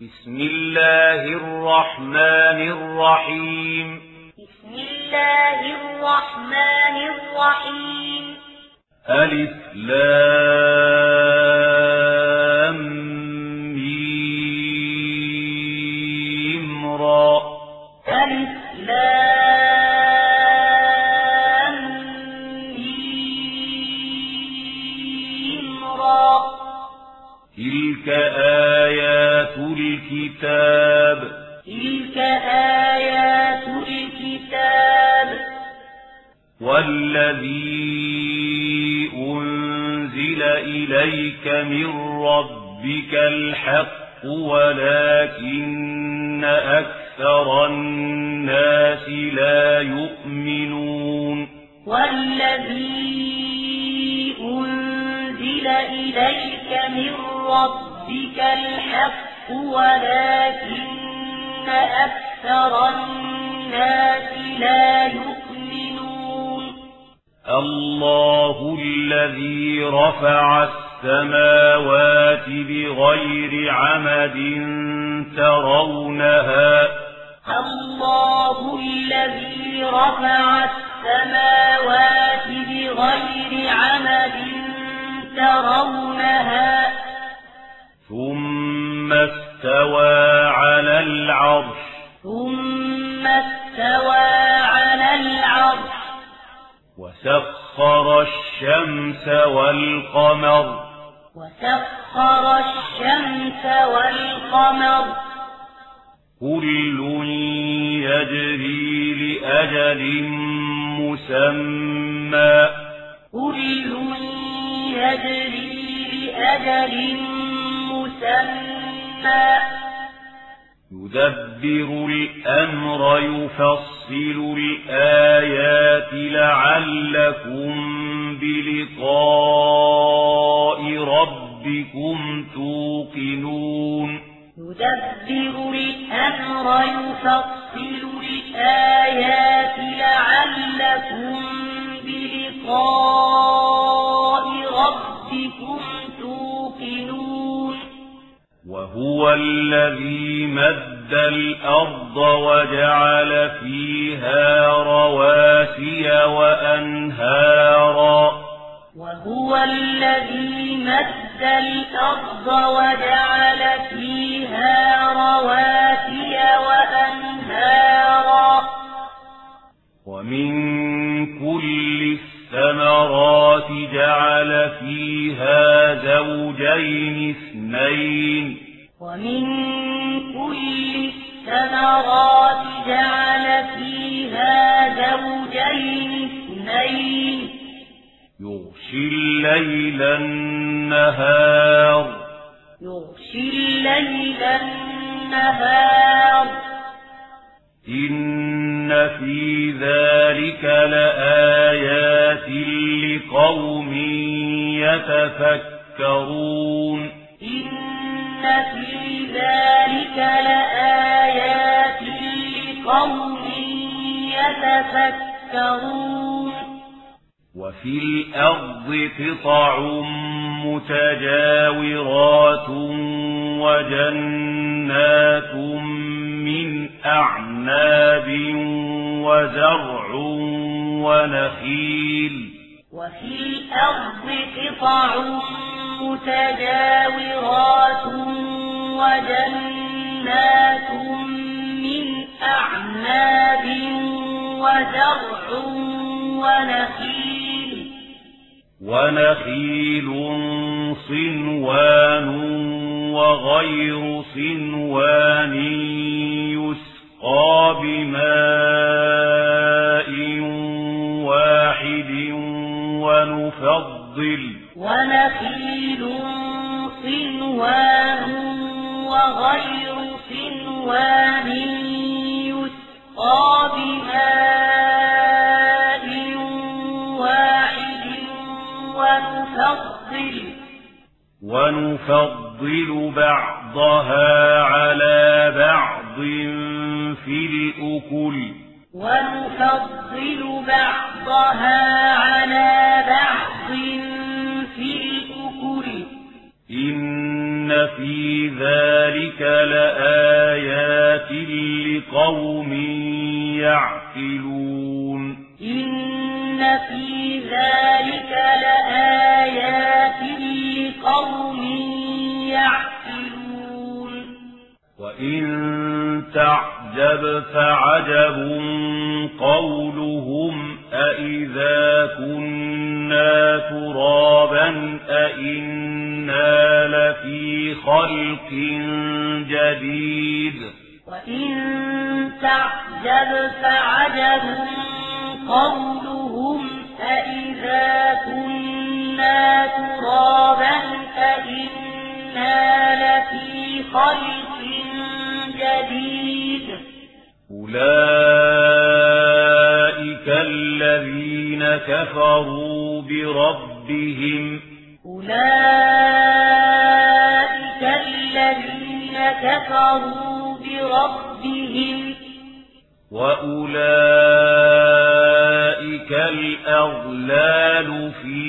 بسم الله الرحمن الرحيم. بسم الله الرحمن الرحيم. ألف لام. والذي أنزل إليك من ربك الحق ولكن أكثر الناس لا يؤمنون والذي أنزل إليك من ربك الحق ولكن أكثر الناس لا يؤمنون الله الذي رفع السماوات بغير عمد ترونها. الله الذي رفع السماوات بغير عمد ترونها. ثم استوى على العرش وسخر الشمس والقمر. وسخر الشمس والقمر. كل يجري لأجل مسمى. كل يجري لأجل مسمى. يدبر الأمر يفصل الآيات لعلكم بلقاء ربكم توقنون. يدبر الأمر يفصل الآيات لعلكم بلقاء ربكم وهو الذي مد الأرض وجعل فيها رواسي وأنهارا. وهو الذي مد الأرض وجعل فيها رواسي وأنهارا. ومن الثمرات جعل فيها زوجين اثنين. ومن كل الثمرات جعل فيها زوجين اثنين. يغشي الليل النهار. يغشي الليل النهار. إن في ذلك لآيات لقوم يتفكرون إن في ذلك لآيات لقوم يتفكرون وفي الأرض قطع متجاورات وجنات من أعناب وزرع ونخيل. وفي الأرض قطع متجاورات وجنات من أعناب وزرع ونخيل. ونخيل صنوان وغير صنوان. يسقى بماء واحد ونفضل. ونخيل صنوان وغير صنوان يسقى بماء واحد ونفضل. ونفضل بعضها على الأكل ونفضل بعضها على بعض في الأكل. إن في ذلك تعجب فعجب قولهم أئذا كنا ترابا أئنا لفي خلق جديد وإن تعجب فعجب قولهم أئذا كنا ترابا أئنا لفي خلق جديد أولئك الذين كفروا بربهم. أولئك الذين كفروا بربهم. وأولئك الأغلال في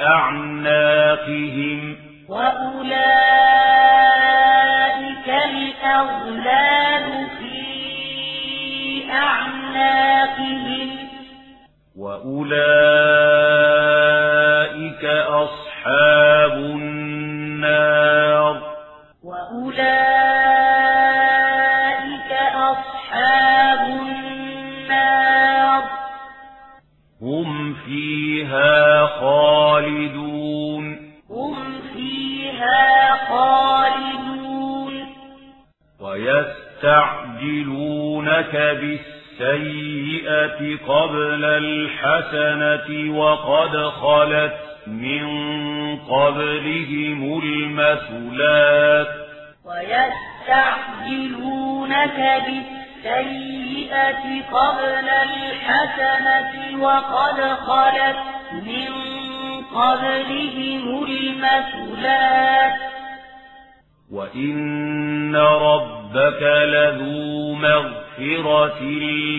أعناقهم. وأولئك الأغلال أعناقهم وأولئك أصحاب النار وأولئك أصحاب النار هم فيها خالدون هم فيها خالدون ويستعجلونك بالسيئة قبل الحسنة وقد خلت من قبلهم المثلات. ويستعجلونك بالسيئة قبل الحسنة وقد خلت من قبلهم المثلات. وإن ربك لذو مغفرة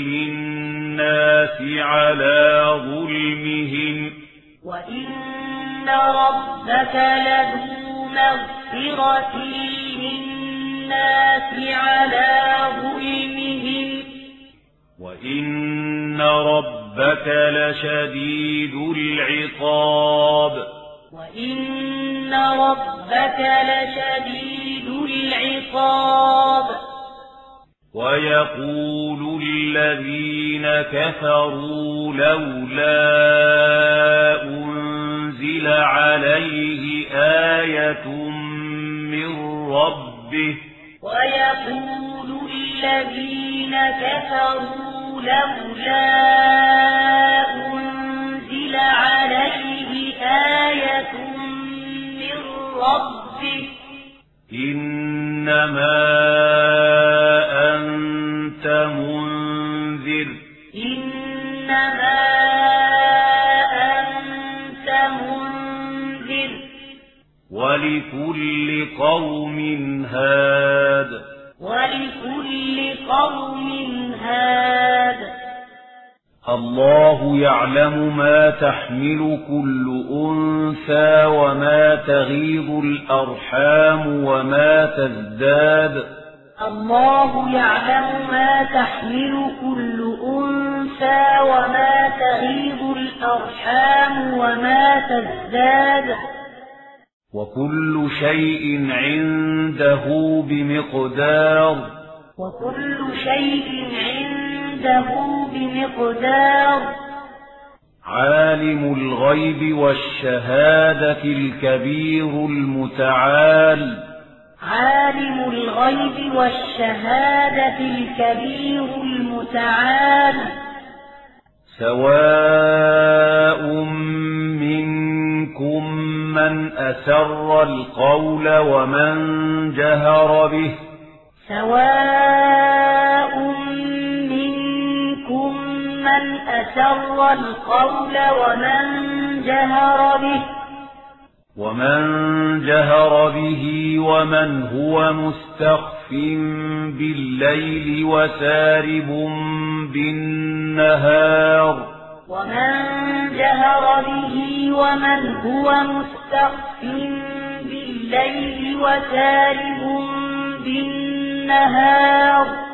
للناس على ظلمهم وإن ربك لذو مغفرة للناس على ظلمهم وإن ربك لشديد العقاب وإن ربك لشديد العقاب ويقول الذين كفروا لولا أنزل عليه آية من ربه ويقول الذين كفروا لولا الله يعلم ما تحمل كل أنثى وما تغيض الأرحام وما تزداد. الله يعلم ما تحمل كل أنثى وما تغيض الأرحام وما تزداد. وكل شيء عنده بمقدار. وكل شيء عنده بمقدار. عالم الغيب والشهادة الكبير المتعال. عالم الغيب والشهادة الكبير المتعال. سواء منكم من أسر القول ومن جهر به. سواء أسر القول ومن جهر به. ومن جهر به ومن هو مستخف بالليل وسارب بالنهار. ومن جهر به ومن هو مستخف بالليل بالليل وسارب بالنهار.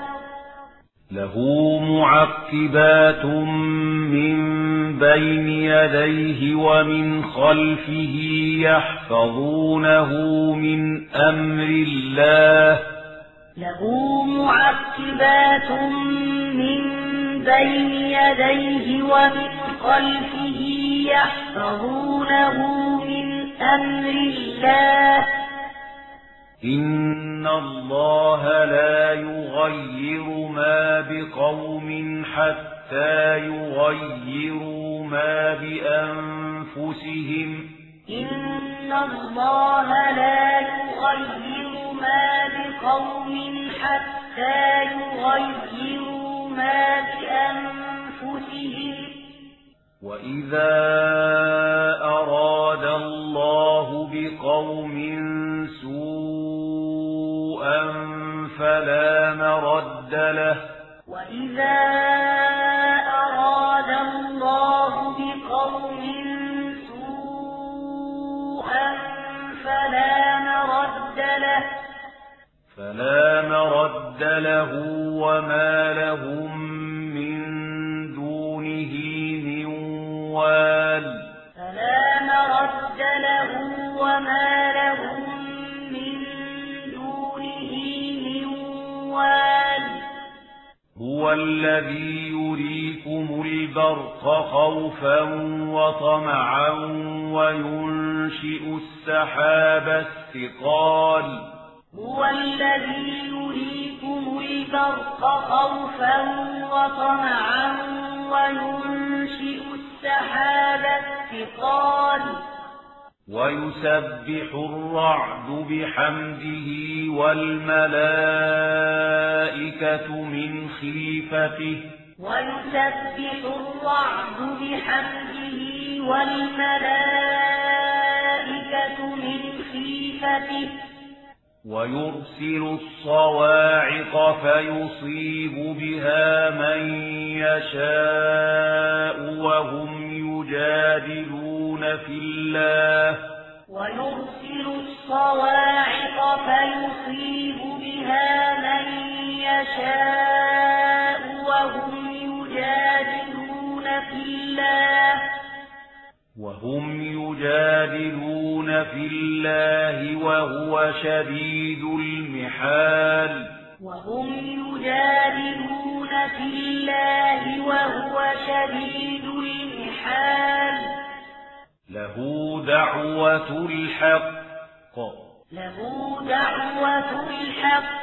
له معقبات من بين يديه ومن خلفه يحفظونه من أمر الله. له معقبات من بين يديه ومن خلفه يحفظونه من أمر الله. إن الله لا يغير ما بقوم حتى يغيروا ما بأنفسهم إن الله لا يغير ما بقوم حتى يغيروا ما بأنفسهم وإذا مرد له وإذا أراد الله بقوم سوءا فلا مرد له فلا مرد له وما لهم هو الذي يريكم البرق خوفا وطمعا وينشئ السحاب الثقال. هو الذي يريكم البرق خوفا وطمعا وينشئ السحاب الثقال. ويسبح الرعد بحمده والملائكة من خيفته. ويسبح الرعد بحمده والملائكة من خيفته. ويرسل الصواعق فيصيب بها من يشاء وهم يجادلون في الله. ويرسل الصواعق فيصيب بها من يشاء وهم يجادلون في الله. وهم يجادلون في الله وهو شديد المحال. وهم يجادلون في الله وهو شديد المحال له دعوة الحق. له دعوة الحق.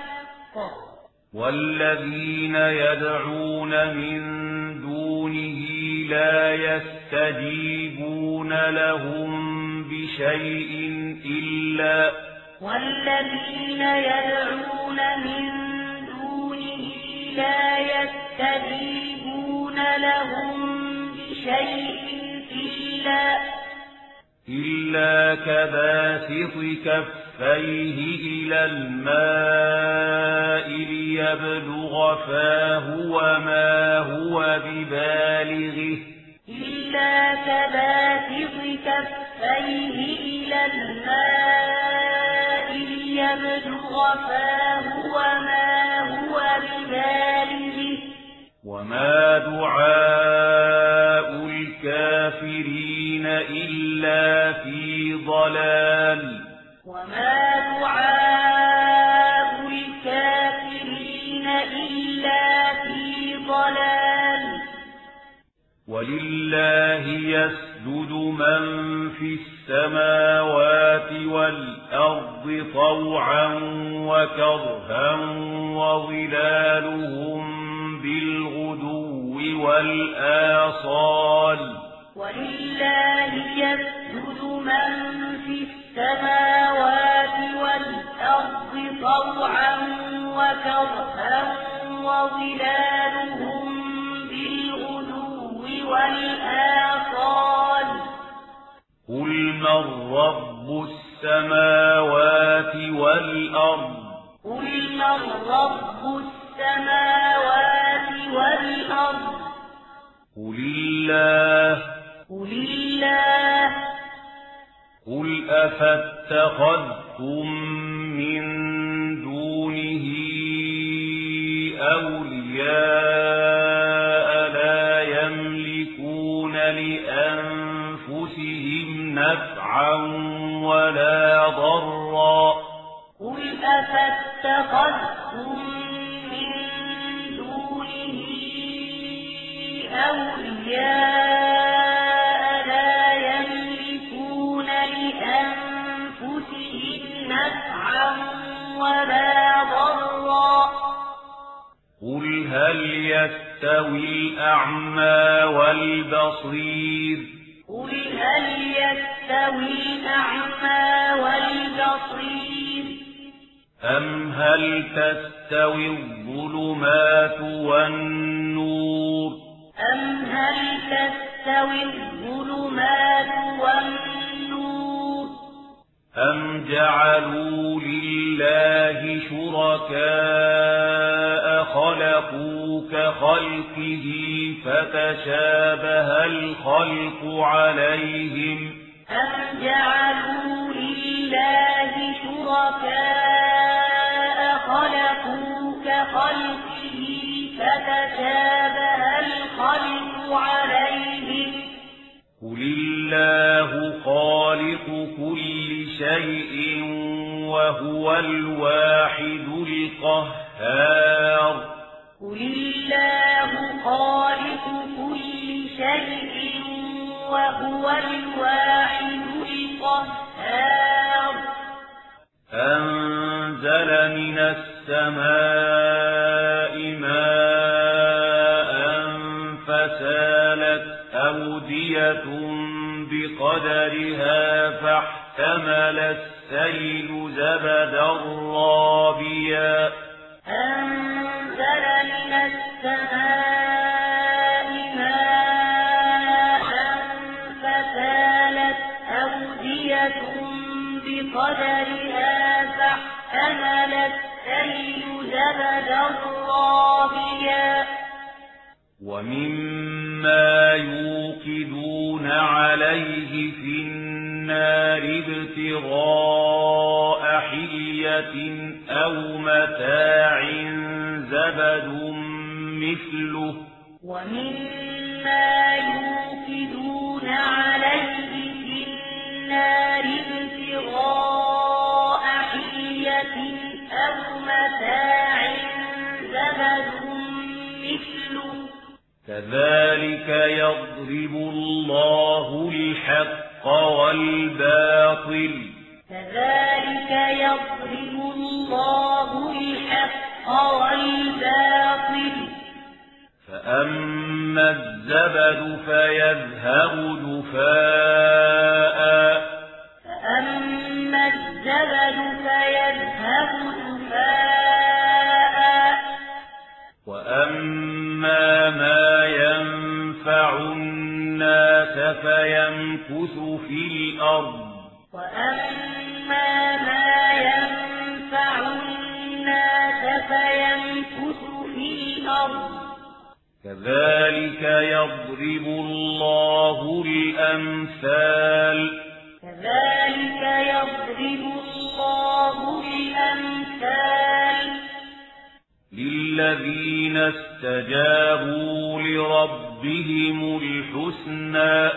والذين يدعون من دونه لا يستجيبون لهم بشيء إلا والذين يدعون من لا يستجيبون لهم بشيء إلا إلا كباسط كفيه إلى الماء ليبلغ فاه وما هو ببالغه. إلا كباسط كفيه إلى الماء ليبلغ فاه وما دعاء الكافرين إلا في ضلال وما دعاء الكافرين إلا في ضلال ولله يسجد من في السماوات والأرض طوعا وكرها وظلالهم بالغدو والآصال. ولله يسجد من في السماوات والأرض طوعا وكرها وظلالهم بالغدو والآصال. قل من رب السماوات والأرض؟ قل من رب السماوات والأرض. قل الله. قل الله. قل أفاتخذتم اتخذتم من دونه أولياء لا يملكون لأنفسهم نفعا ولا ضرا. قل أفاتخذتم أولياء لا يملكون لأنفسهم نفعا ولا ضرا قل هل يستوي الأعمى والبصير قل هل يستوي الأعمى والبصير أم هل تستوي الظلمات والنور تستوي الظلمات والنور. أم جعلوا لله شركاء خلقوا كخلقه فتشابه الخلق عليهم. أم جعلوا لله شركاء خلقوا كخلقه فتشابه قل الله خالق كل شيء وهو الواحد القهار قل الله خالق كل شيء وهو الواحد القهار أنزل من السماء بقدرها فاحتمل السيل زبدا رابيا أنزل من السماء ماء فسالت أودية بقدرها فاحتمل السيل زبدا رابيا ومما يوقدون ابتغاء حلية أو متاع زبد مثله ومما يوقدون عليه في النار ابتغاء حلية أو متاع زبد مثله كذلك يضرب الله الحق والباطل. كذلك يضرب الله الحق والباطل. فأما الزبد فيذهب دفاء فأما الزبد فيذهب دفاء وأما ما ينفع الناس فيمكث في الأرض. وأما ما ينفع الناس فيمكث في الأرض. كذلك يضرب الله الأمثال. كذلك يضرب الله الأمثال. للذين استجابوا لربهم الحسنى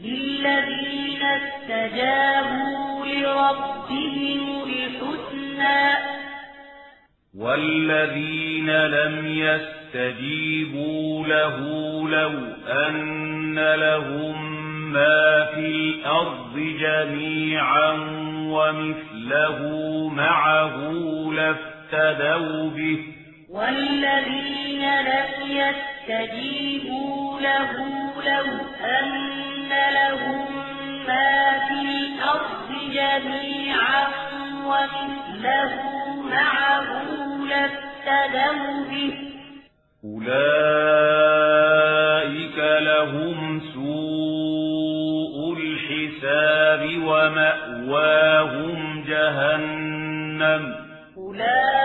للذين استجابوا لربهم الحسنى والذين لم يستجيبوا له لو أن لهم ما في الأرض جميعا ومثله معه لافتدوا به والذين لم يستجيبوا له لو أن لهم ما في الأرض جميعا ومثله معه به. أولئك لهم سوء الحساب ومأواهم جهنم. أولئك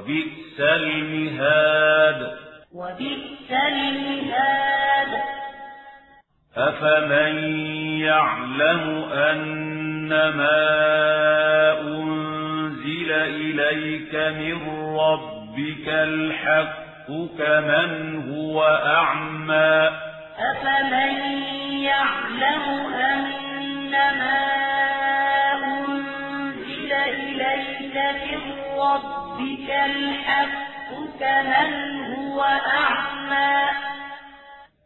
وبئس المهاد. وبئس المهاد. أفمن يعلم أن ما أنزل إليك من ربك الحق كمن هو أعمى؟ أفمن يعلم أن الحق كمن هو أعمى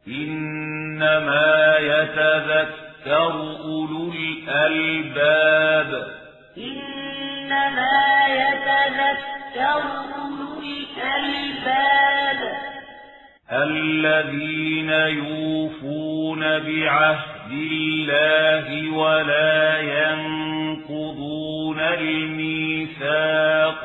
إنما يتذكر أولو الألباب إنما يتذكر أولو الألباب الذين يوفون بعهد الله ولا ينقضون الميثاق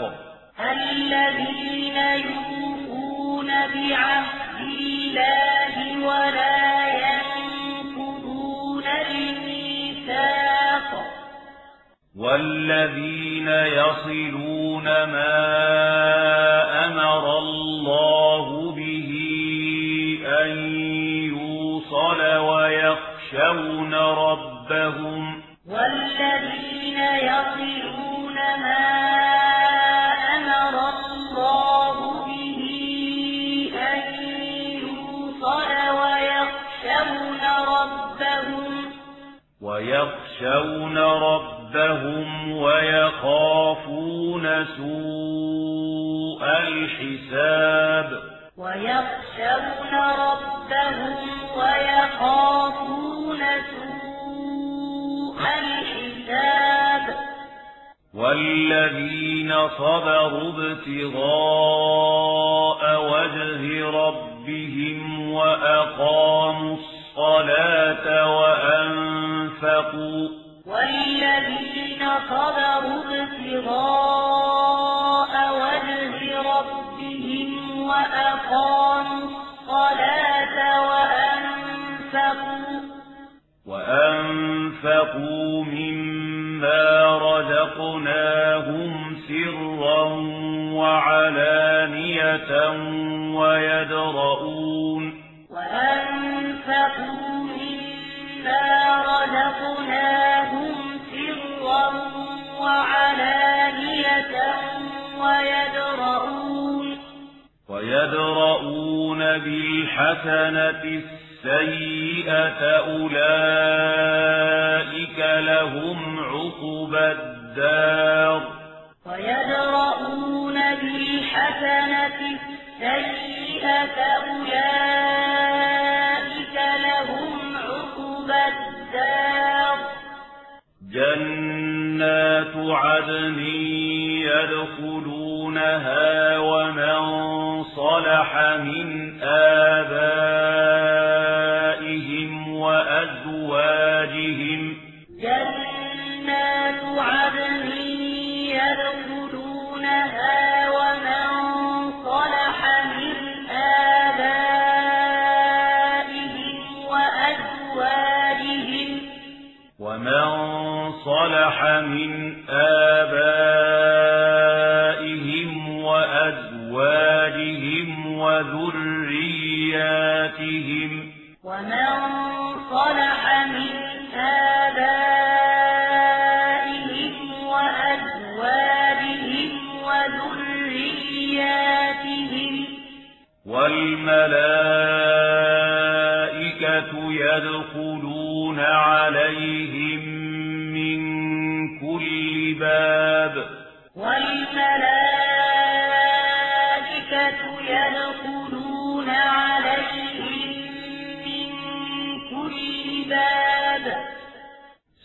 الذين يوفون بعهد الله ولا ينقضون الميثاق. والذين يصلون ما أمر الله به أن يوصل ويخشون ربهم. والذين يصلون ما ويخشون ربهم ويخافون سوء الحساب. ويخشون ربهم ويخافون سوء الحساب. والذين صبروا ابتغاء وجه ربهم وأقاموا الصلاة وأنفقوا. والذين صبروا ابتغاء وجه ربهم وأقاموا الصلاة وأنفقوا. وأنفقوا مما رزقناهم سرا وعلانية ويدرؤون مما رزقناهم سرا وعلانية ويدرؤون ويدرؤون بالحسنة السيئة أولئك لهم عقبى الدار ويدرؤون بالحسنة السيئة أولئك جنات عدن يدخلونها ومن صلح من آبائهم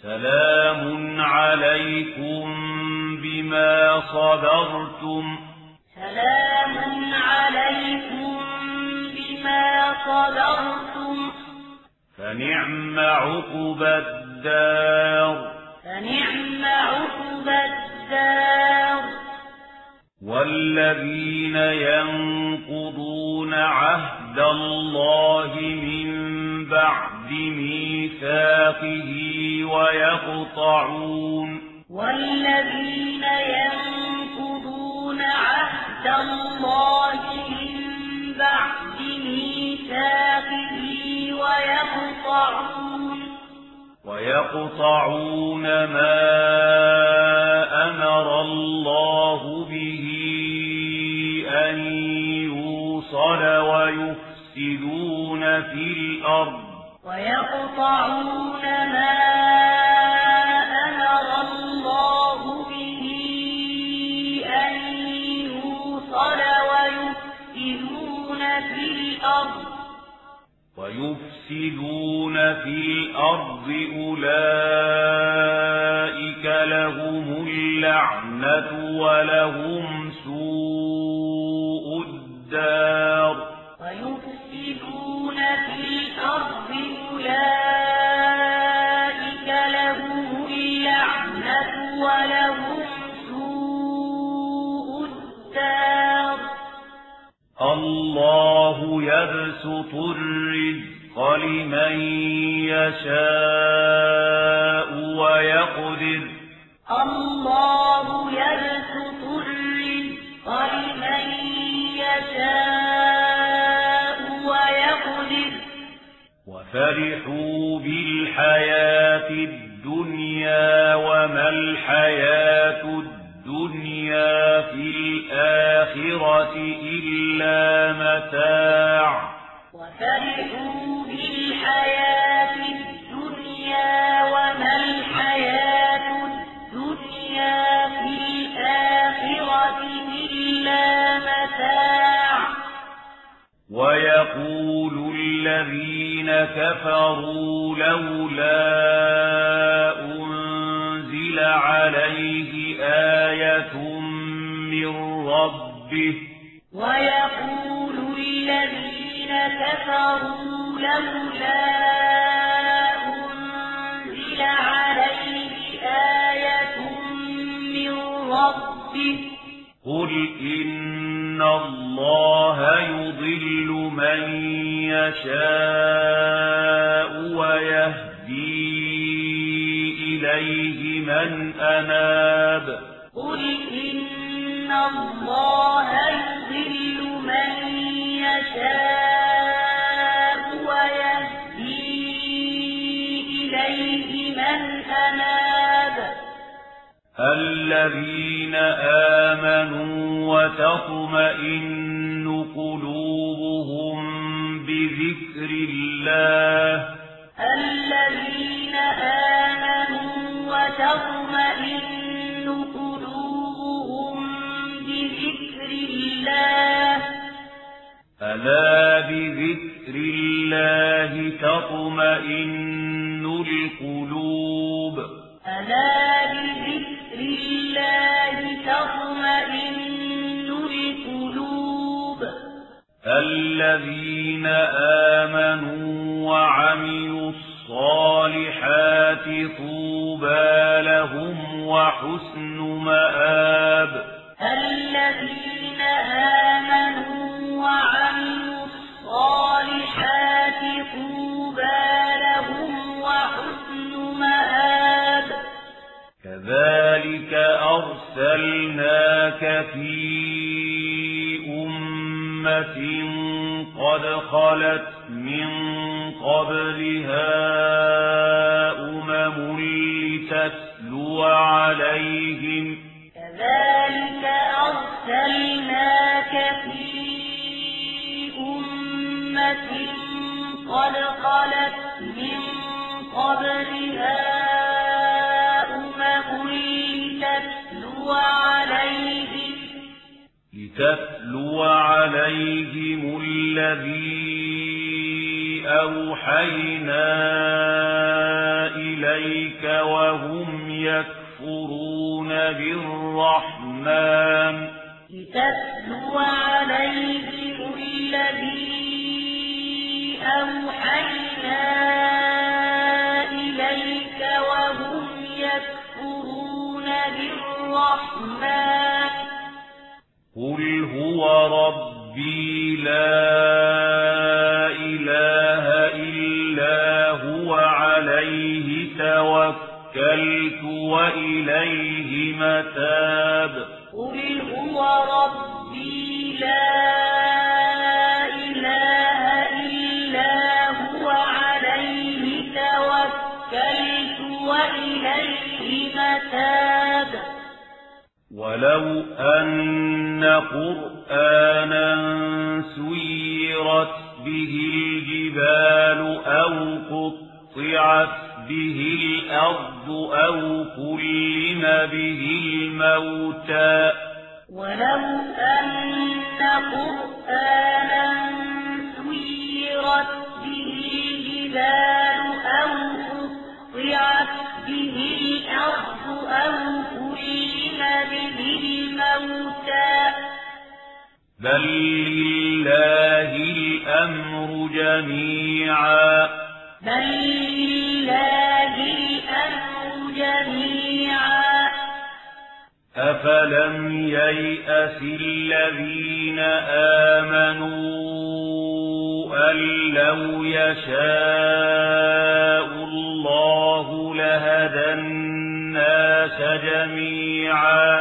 سلام عليكم بما صبرتم. سلام عليكم بما صبرتم. فنعم عقبى الدار. فنعم عقبى الدار. والذين ينقضون عهد الله من بعد ميثاقه ويقطعون. والذين ينقضون عهد الله من بعد ميثاقه ويقطعون. ويقطعون ما أمر الله به أن يوصل ويفسدون في الأرض. ويقطعون ما أمر الله به أن يوصل ويفسدون في الأرض. ويفسدون في الأرض أولئك لهم اللعنة ولهم سوء الدار. يبسط الرزق لمن يشاء ويقدر. الله يبسط الرزق لمن يشاء ويقدر. وفرحوا بالحياة الدنيا وما الحياة كفروا لولا أنزل عليه آية من ربه. ويقول الذين كفروا لولا أنزل عليه آية من ربه. قل إن الله يضل من يشاء ويهدي إليه من أناب. قل إن الله يضل من يشاء ويهدي إليه من أناب. الذين آمنوا وتطمئن الله الذين آمنوا وتطمئن قلوبهم بذكر الله. ألا بذكر الله تطمئن القلوب. ألا بذكر الله تطمئن القلوب. الذين آمنوا وعملوا الصالحات طوبى لهم وحسن مآب. الذين آمنوا وعملوا الصالحات طوبى لهم وحسن مآب. كذلك أرسلناك في أمة قد خلت من قبلها أمم لتتلو عليهم كذلك أرسلناك في أمة قد خلت من قبلها أمم لتتلو عليهم لتتلو عليهم الذي أوحينا إليك وهم يكفرون بالرحمن. لتتلو عليهم الذي أوحينا إليك وهم يكفرون بالرحمن. قل هو ربي لا وإليه متاب قل هو ربي لا إله إلا هو عليه توكلت وإليه متاب. ولو أن قرآنا سيرت به الجبال أو قطعت به الأرض أو كلم به الموتى. ولو أن قرآنا سيرت به الجبال أو قطعت به الأرض أو كلم به الموتى. بل لله الأمر جميعا. بل لله الأمر جميعا. أفلم ييأس الذين آمنوا أن لو يشاء الله لهدى الناس جميعا.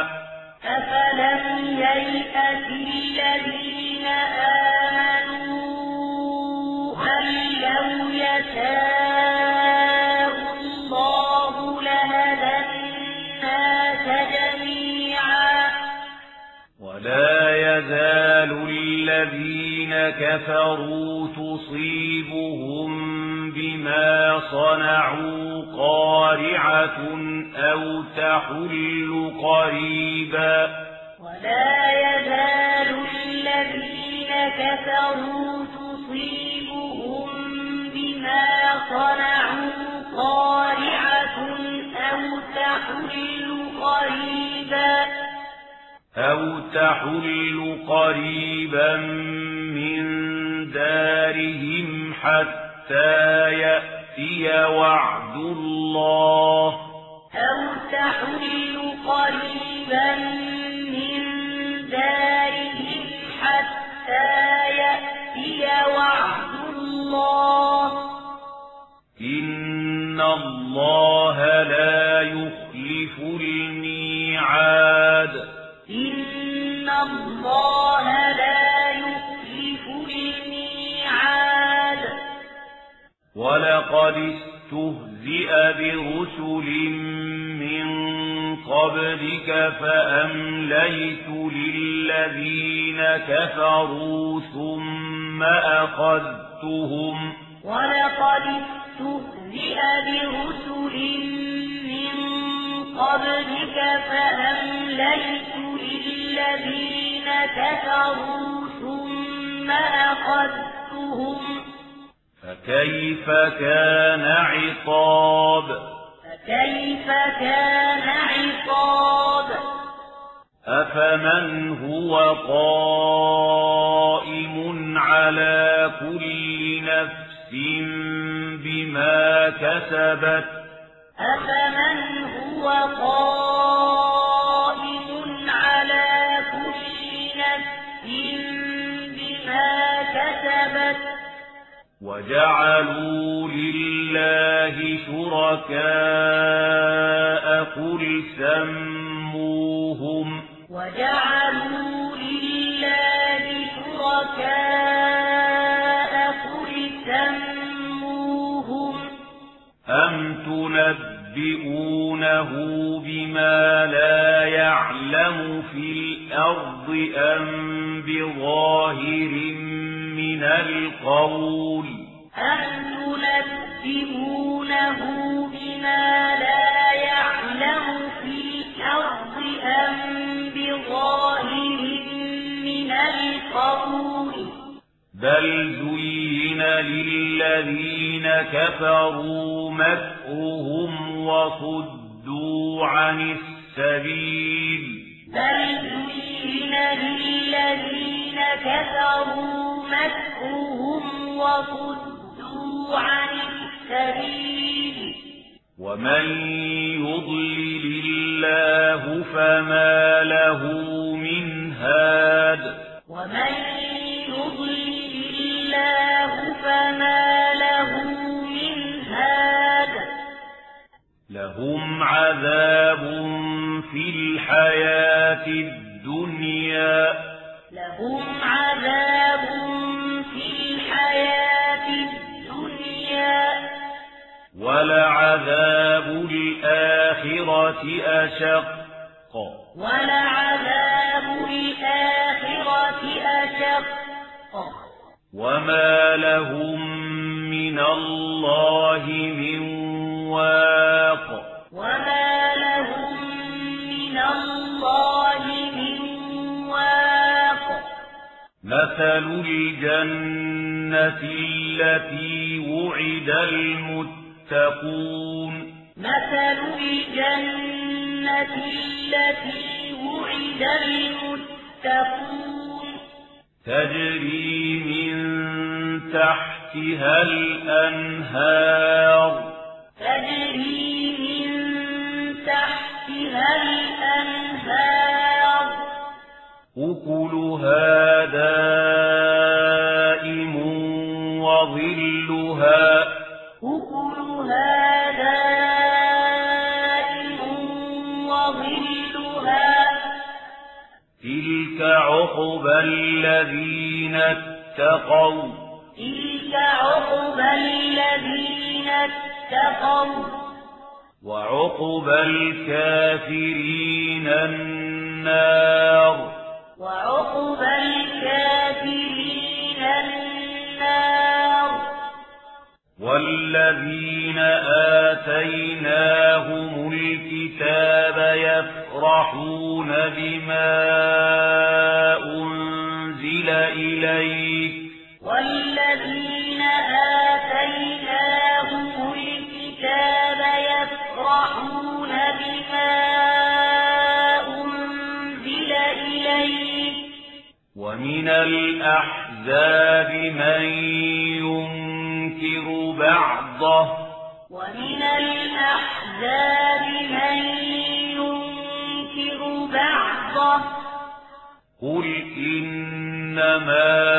أفلم ييأس الذين آمنوا كفروا تصيبهم بما صنعوا قارعة أو تحل قريبا. ولا يزال الذين كفروا تصيبهم بما صنعوا قارعة أو تحل قريبا. أو تحل قريبا من دارهم حتى يأتي وعد الله أو تحل قريبا من دارهم حتى يأتي وعد الله إن الله لا يخلف الميعاد الله لا يخلف الميعاد. ولقد استهزئ برسل من قبلك فأمليت للذين كفروا ثم أخذتهم. ولقد استهزئ برسل من قبلك فأمليت للذين كفروا ثم أخذتهم. فكيف كان عقاب؟ فكيف كان عقاب؟ أفمن هو قائم على كل نفس بما كسبت؟ أفمن هو قائم وجعلوا لله شركاء قل سموهم. وجعلوا لله شركاء قل سموهم. أم تنبئونه بما لا يعلم في الأرض أم بظاهر من القول أم تنبئونه بما لا يعلم في الأرض أم بظاهر من القول بل زين للذين كفروا مكرهم وصدوا عن السبيل بل زين للذين كفروا مكرهم وصدوا عن السبيل. ومن يضلل الله فما له من هاد. ومن يضلل الله فما له من هاد. لهم عذاب في الحياة الدنيا. لهم ولعذاب الآخرة أشق. ولعذاب الآخرة أشق. وما لهم من الله من واق. وما لهم من الله من واق. مثل الجنة التي وعد المتقون. مثل الجنة التي وعد المتقون. تجري من تحتها الأنهار. تجري من تحتها الأنهار. أكلها دائم وظلها عقبى الذين اتقوا. تلك عقبى الذين اتقوا. وعقبى الكافرين النار. وعقبى الكافرين النار. والذين آتيناهم الكتاب يفرحون بما ومن الأحزاب من ينكر بعضه ومن الأحزاب من ينكر بعضه قل إنما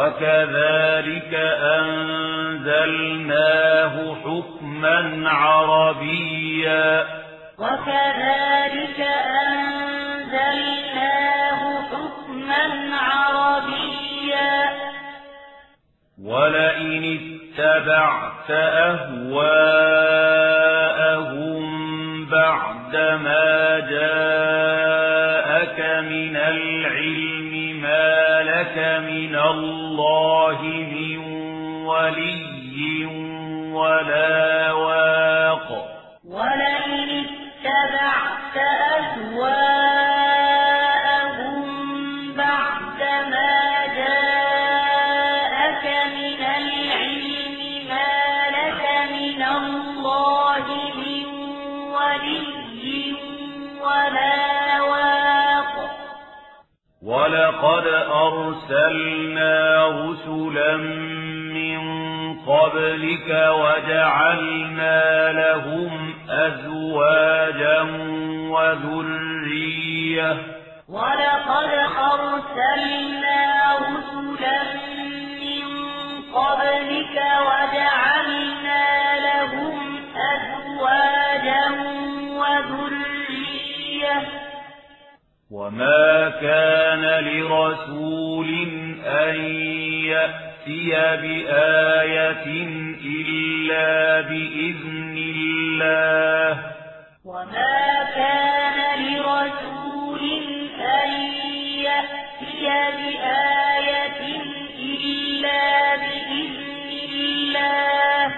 وكذلك أنزلناه حكما عربيا. وكذلك أنزلناه حكما عربيا. ولئن اتبعت أهواءهم بعدما جاءك من العلم لك من الله من ولي ولا واق. ولئن اتبعت ولقد أرسلنا رسلا من قبلك وجعلنا لهم أزواجا وذرية. ولقد أرسلنا رسلا من قبلك وجعلنا وما كان لرسول أن يأتي بآية إلا بإذن الله وما كان لرسول أن يأتي بآية إلا بإذن الله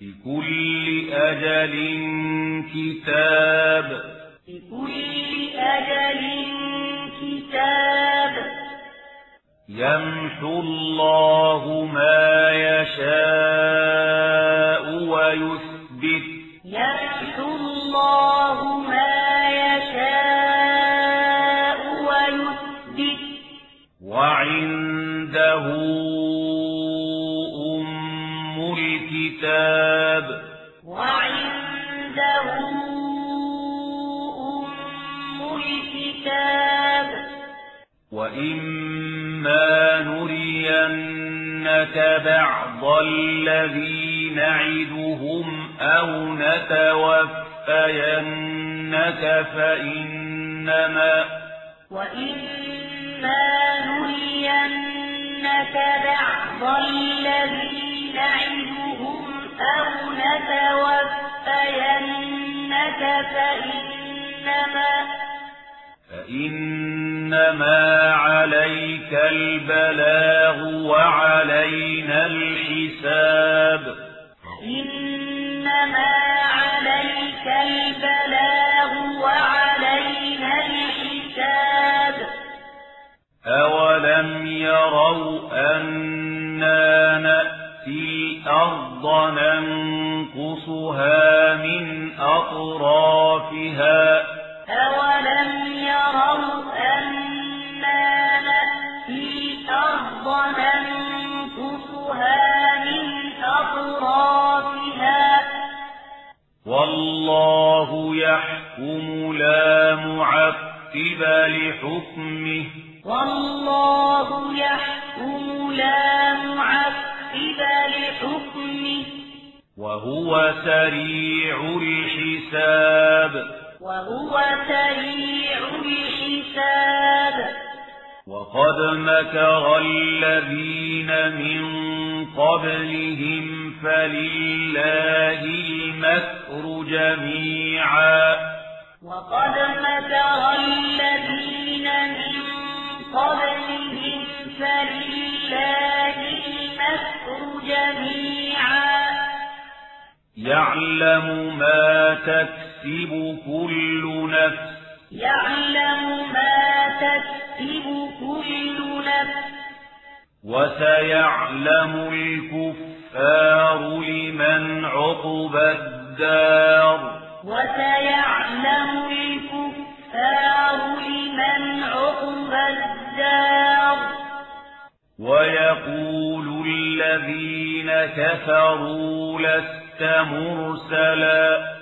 لكل أجل كتاب أجل كتاب. يمحو الله ما يشاء ويثبت. يمحو الله ما يشاء ويثبت. وعنده الكتاب. وإما نرينك بعض الذي نعدهم أو نتوفينك فإنما وإما نرينك بعض الذي نعدهم أو نتوفينك فإنما فإنما عليك البلاغ وعلينا الحساب. إنما عليك البلاغ وعلينا الحساب. أولم يروا أنا نأتي الأرض ننقصها من أطرافها أولم يروا أنا نأتي الأرض ننقصها من أطرافها والله يحكم لا معقب لحكمه والله يحكم لا معقب لحكمه وهو سريع الحساب وهو سريع الحساب. وقد مكر الذين من قبلهم فلله المكر جميعا. وقد مكر الذين من قبلهم فلله المكر جميعا. يعلم ما تكسب كل نفس. يعلم ما تكسب كل نفس. وسيعلم الكفار لمن عقب الدار. وسيعلم الكفار لمن عقب الدار. ويقول الذين كفروا لست مرسلا.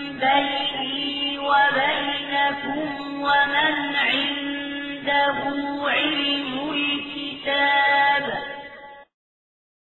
بيني وبينكم ومن عنده علم الكتاب